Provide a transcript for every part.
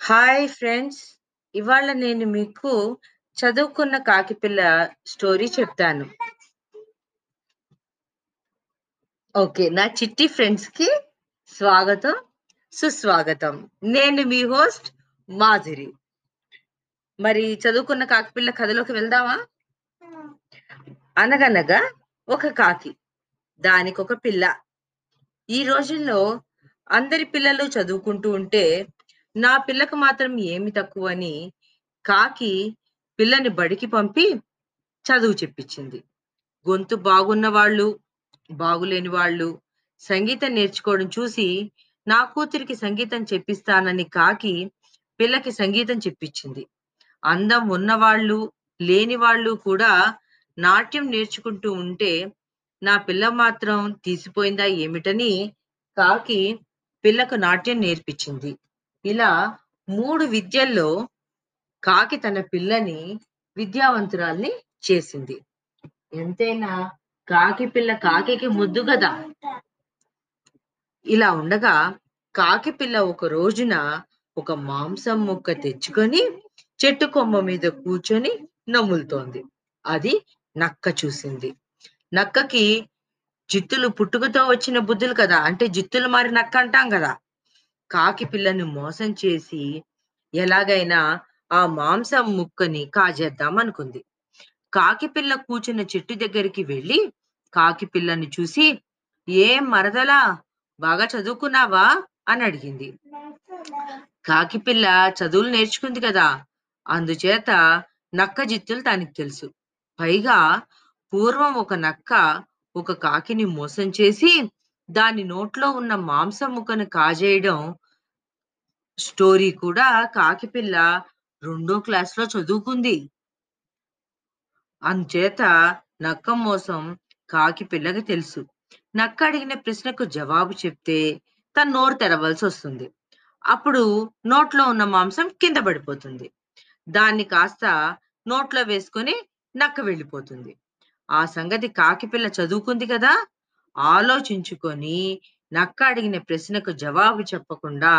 Hi friends. ఇవాళ నేను మీకు చదువుకున్న కాకిపిల్ల స్టోరీ చెప్తాను. ఓకే. నా చిట్టి ఫ్రెండ్స్‌కి స్వాగతం, సుస్వాగతం. నేను మీ హోస్ట్ మాధురి. మరి చదువుకున్న కాకిపిల్ల కథలోకి వెళ్దామా? అనగనగా ఒక కాకి. దానికి ఒక పిల్ల. ఈ రోజుల్లో అందరి పిల్లలు చదువుకుంటూ ఉంటే, నా పిల్లకు మాత్రం ఏమి తక్కువని కాకి పిల్లని బడికి పంపి చదువు చెప్పించింది. గొంతు బాగున్న వాళ్ళు, బాగులేని వాళ్ళు సంగీతం నేర్చుకోవడం చూసి, నా కూతురికి సంగీతం చెప్పిస్తానని కాకి పిల్లకి సంగీతం చెప్పించింది. అందం ఉన్నవాళ్ళు, లేని వాళ్ళు కూడా నాట్యం నేర్చుకుంటూ ఉంటే, నా పిల్ల మాత్రం తీసిపోయిందా ఏమిటని కాకి పిల్లకు నాట్యం నేర్పించింది. ఇలా మూడు విద్యల్లో కాకి తన పిల్లని విద్యావంతురాల్ని చేసింది. ఎంతైనా కాకి పిల్ల కాకి ముద్దు కదా ఇలా ఉండగా కాకి పిల్ల ఒక రోజున ఒక మాంసం ముక్క తెచ్చుకొని చెట్టు కొమ్మ మీద కూర్చొని నములుతోంది. అది నక్క చూసింది. నక్కకి జిత్తులు పుట్టుకతో వచ్చిన బుద్ధులు కదా! అంటే జిత్తులు మారి నక్క అంటాం కదా కాకి పిల్లను మోసం చేసి ఎలాగైనా ఆ మాంసం ముక్కని కాజేద్దాం అనుకుంది. కాకి పిల్ల కూర్చున్న చెట్టు దగ్గరికి వెళ్ళి కాకి పిల్లని చూసి, "ఏం మరదలా బాగా చదువుకున్నావా?" అని అడిగింది. కాకి పిల్ల చదువులు నేర్చుకుంది కదా! అందుచేత నక్క జిత్తులు దానికి తెలుసు. పైగా పూర్వం ఒక నక్క ఒక కాకిని మోసం చేసి దాని నోట్లో ఉన్న మాంసం ముక్కను కాజేయడం స్టోరీ కూడా కాకి పిల్ల రెండో క్లాస్‌లో చదువుకుంది. అందుచేత నక్క మోసం కాకి పిల్లకి తెలుసు. నక్క అడిగిన ప్రశ్నకు జవాబు చెప్తే తన నోరు తెరవలసి వస్తుంది అప్పుడు నోట్లో ఉన్న మాంసం కింద పడిపోతుంది. దాన్ని కాస్త నోట్లో వేసుకొని నక్క వెళ్ళిపోతుంది. ఆ సంగతి కాకి పిల్ల చదువుకుంది కదా! ఆలోచించుకొని నక్క అడిగిన ప్రశ్నకు జవాబు చెప్పకుండా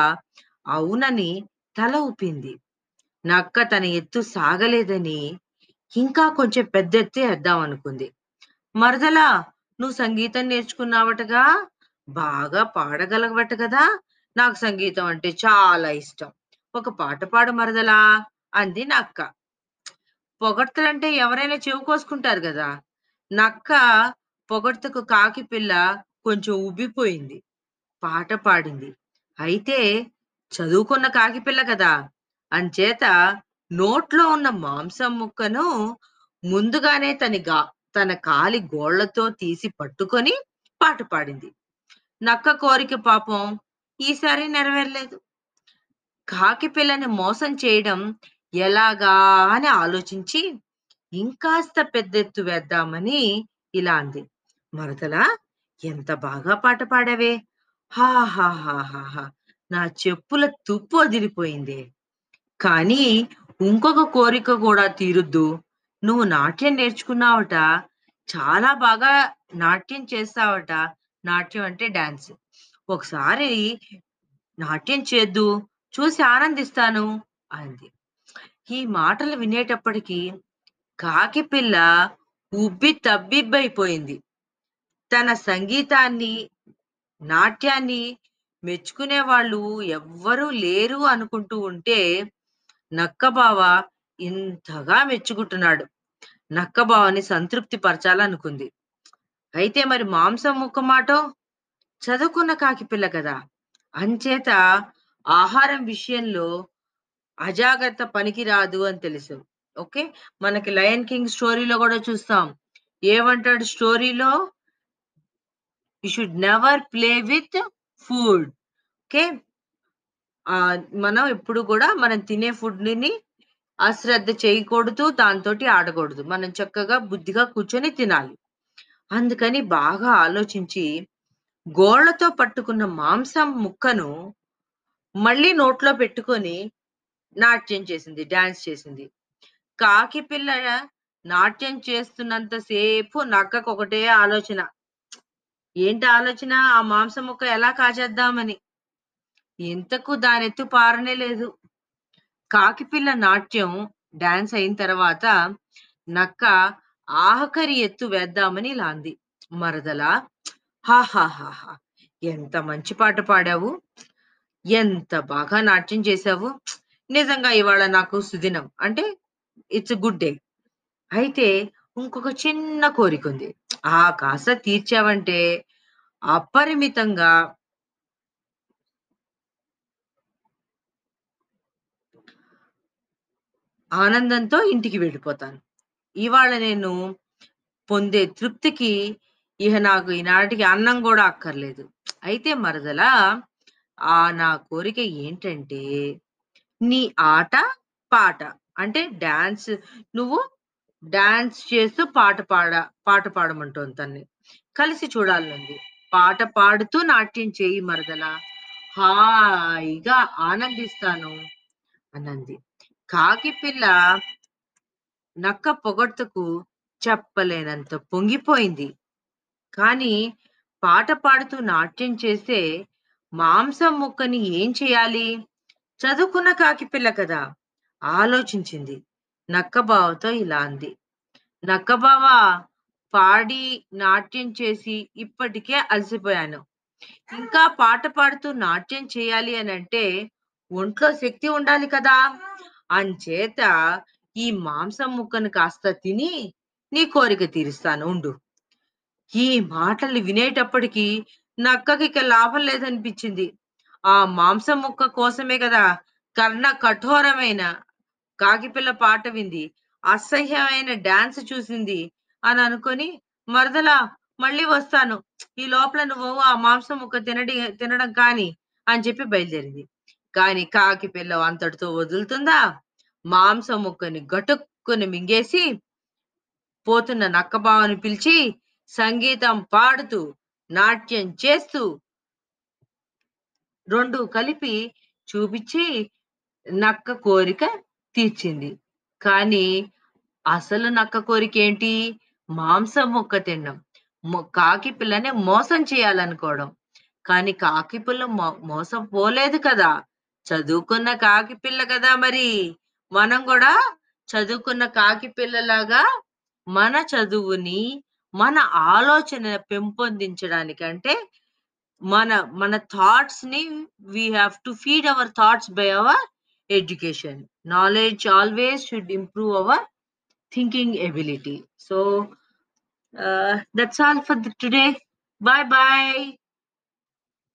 అవునని తల ఊపింది. నక్క తన ఎత్తు సాగలేదని ఇంకా కొంచెం పెద్ద ఎత్తే అనుకుంది "మరదలా నువ్వు సంగీతం నేర్చుకున్నావటగా! బాగా పాడగలవట కదా! నాకు సంగీతం అంటే చాలా ఇష్టం. ఒక పాట పాడు మరదలా" అంది నక్క. పొగడ్తలంటే ఎవరైనా చెవి కోసుకుంటారు కదా నక్క పొగడ్తకు కాకి పిల్ల కొంచెం ఉబ్బిపోయింది. పాట పాడింది. అయితే చదువుకున్న కాకిపిల్ల కదా! అంచేత నోట్లో ఉన్న మాంసం ముక్కను ముందుగానే తన గా తన కాలి గోళ్ళతో తీసి పట్టుకొని పాట పాడింది. నక్క కోరిక పాపం ఈసారి నెరవేరలేదు. కాకి పిల్లని మోసం చేయడం ఎలాగా అని ఆలోచించి ఇంకాస్త పెద్దెత్తు వేద్దామని ఇలా అంది. "మరదలా ఎంత బాగా పాట పాడావే! హాహాహాహాహా! నా చెప్పుల తుప్పు వదిలిపోయింది కానీ ఇంకొక కోరిక కూడా తీరుద్దు. నువ్వు నాట్యం నేర్చుకున్నావట. చాలా బాగా నాట్యం చేస్తావట. నాట్యం అంటే డాన్స్. ఒకసారి నాట్యం చేద్దు. చూసి ఆనందిస్తాను" అంది. ఈ మాటలు వినేటప్పటికీ కాకి పిల్ల ఉబ్బి తబ్బిబ్బైపోయింది. తన సంగీతాన్ని, నాట్యాన్ని మెచ్చుకునే వాళ్ళు ఎవ్వరూ లేరు అనుకుంటూ ఉంటే, నక్కబావ ఇంతగా మెచ్చుకుంటున్నాడు. నక్కబావని సంతృప్తి పరచాలనుకుంది. అయితే మరి మాంసం ముక్క మాటో? చదువుకున్న కాకి పిల్ల కదా! అంచేత ఆహారం విషయంలో అజాగ్రత్త పనికిరాదు అని తెలుసు. ఓకే. మనకి 'లయన్ కింగ్' స్టోరీలో కూడా చూస్తాం. ఏమంటాడు స్టోరీలో? You should never play with food. Okay. మనం ఎప్పుడు కూడా మనం తినే ఫుడ్‌ని అశ్రద్ధ చేయకూడదు. దాంతోటి ఆడకూడదు. మనం చక్కగా బుద్ధిగా కూర్చొని తినాలి. అందుకని బాగా ఆలోచించి గోళ్ళతో పట్టుకున్న మాంసం ముక్కను మళ్ళీ నోట్లో పెట్టుకొని నాట్యం చేసింది. డాన్స్ చేసింది. కాకి పిల్ల నాట్యం చేస్తున్నంత సేపు నక్కకొకటే ఆలోచన. ఏంటి ఆలోచన? ఆ మాంసం ముక్క ఎలా కాజేద్దామని. ఇంతకు ఎత్తు పారనే లేదు. కాకిపిల్ల నాట్యం డాన్స్ అయిన తర్వాత నక్క ఆఖరి ఎత్తు వేద్దామని లాంది అంది. మరదలా హాహాహాహా! ఎంత మంచి పాట పాడావు. ఎంత బాగా నాట్యం చేశావు. నిజంగా ఇవాళ నాకు సుదినం. అంటే ఇట్స్ గుడ్ డే. అయితే ఇంకొక చిన్న కోరిక ఉంది ఆ కాస్త తీర్చావంటే అపరిమితంగా ఆనందంతో ఇంటికి వెళ్ళిపోతాను. ఇవాళ నేను పొందే తృప్తికి ఇహ నాకు ఈనాటికి అన్నం కూడా అక్కర్లేదు. అయితే మరదలా ఆ నా కోరిక ఏంటంటే, నీ ఆట, పాట అంటే డాన్స్ నువ్వు డాన్స్ చేస్తూ పాట పాడ పాట పాడమంటోంది తన్ని. కలిసి చూడాలండి పాట పాడుతూ నాట్యం చేయి మరదల హాయిగా ఆనందిస్తాను అనంది. కాకిపిల్ల నక్క పొగడ్తకు చెప్పలేనంత పొంగిపోయింది. కానీ పాట పాడుతూ నాట్యం చేస్తే మాంసం ముక్కని ఏం చేయాలి? చదువుకున్న కాకిపిల్ల కదా! ఆలోచించింది. నక్క బావతో ఇలా అంది. నక్కబావ పాడి నాట్యం చేసి ఇప్పటికే అలసిపోయాను. ఇంకా పాట పాడుతూ నాట్యం చేయాలి అని అంటే ఒంట్లో శక్తి ఉండాలి కదా! అంచేత ఈ మాంసం ముక్కను కాస్త తిని నీ కోరిక తీరుస్తాను ఉండు. ఈ మాటలు వినేటప్పటికి నక్కకి లాభం లేదనిపించింది. ఆ మాంసం ముక్క కోసమే కదా కర్ణ కఠోరమైన కాకిపిల్ల పాట వింది. అసహ్యమైన డాన్స్ చూసింది అని అనుకొని మరదలా మళ్ళీ వస్తాను. ఈ లోపల నువ్వు ఆ మాంసం ముక్క తినడి తినడం కానీ అని చెప్పి బయలుదేరింది. కానీ కాకిపిల్ల అంతటితో వదులుతుందా? మాంసం ముక్కని గటుక్కుని మింగేసి పోతున్న నక్కబావని పిలిచి సంగీతం పాడుతూ, నాట్యం చేస్తూ రెండు కలిపి చూపించి నక్క కోరిక తీర్చింది. కానీ అసలు నక్క కోరిక ఏంటి మాంసం ముక్క తినడం. కాకి పిల్లని మోసం చేయాలనుకోవడం. కానీ కాకి పిల్ల మోసం పోలేదు కదా! చదువుకున్న కాకి పిల్ల కదా మరి! మనం కూడా చదువుకున్న కాకి పిల్లలాగా మన చదువుని, మన ఆలోచన పెంపొందించడానికంటే మన మన థాట్స్ని we have to feed our thoughts by our education. Knowledge always should improve our thinking ability. So uh, that's all for today. Bye bye.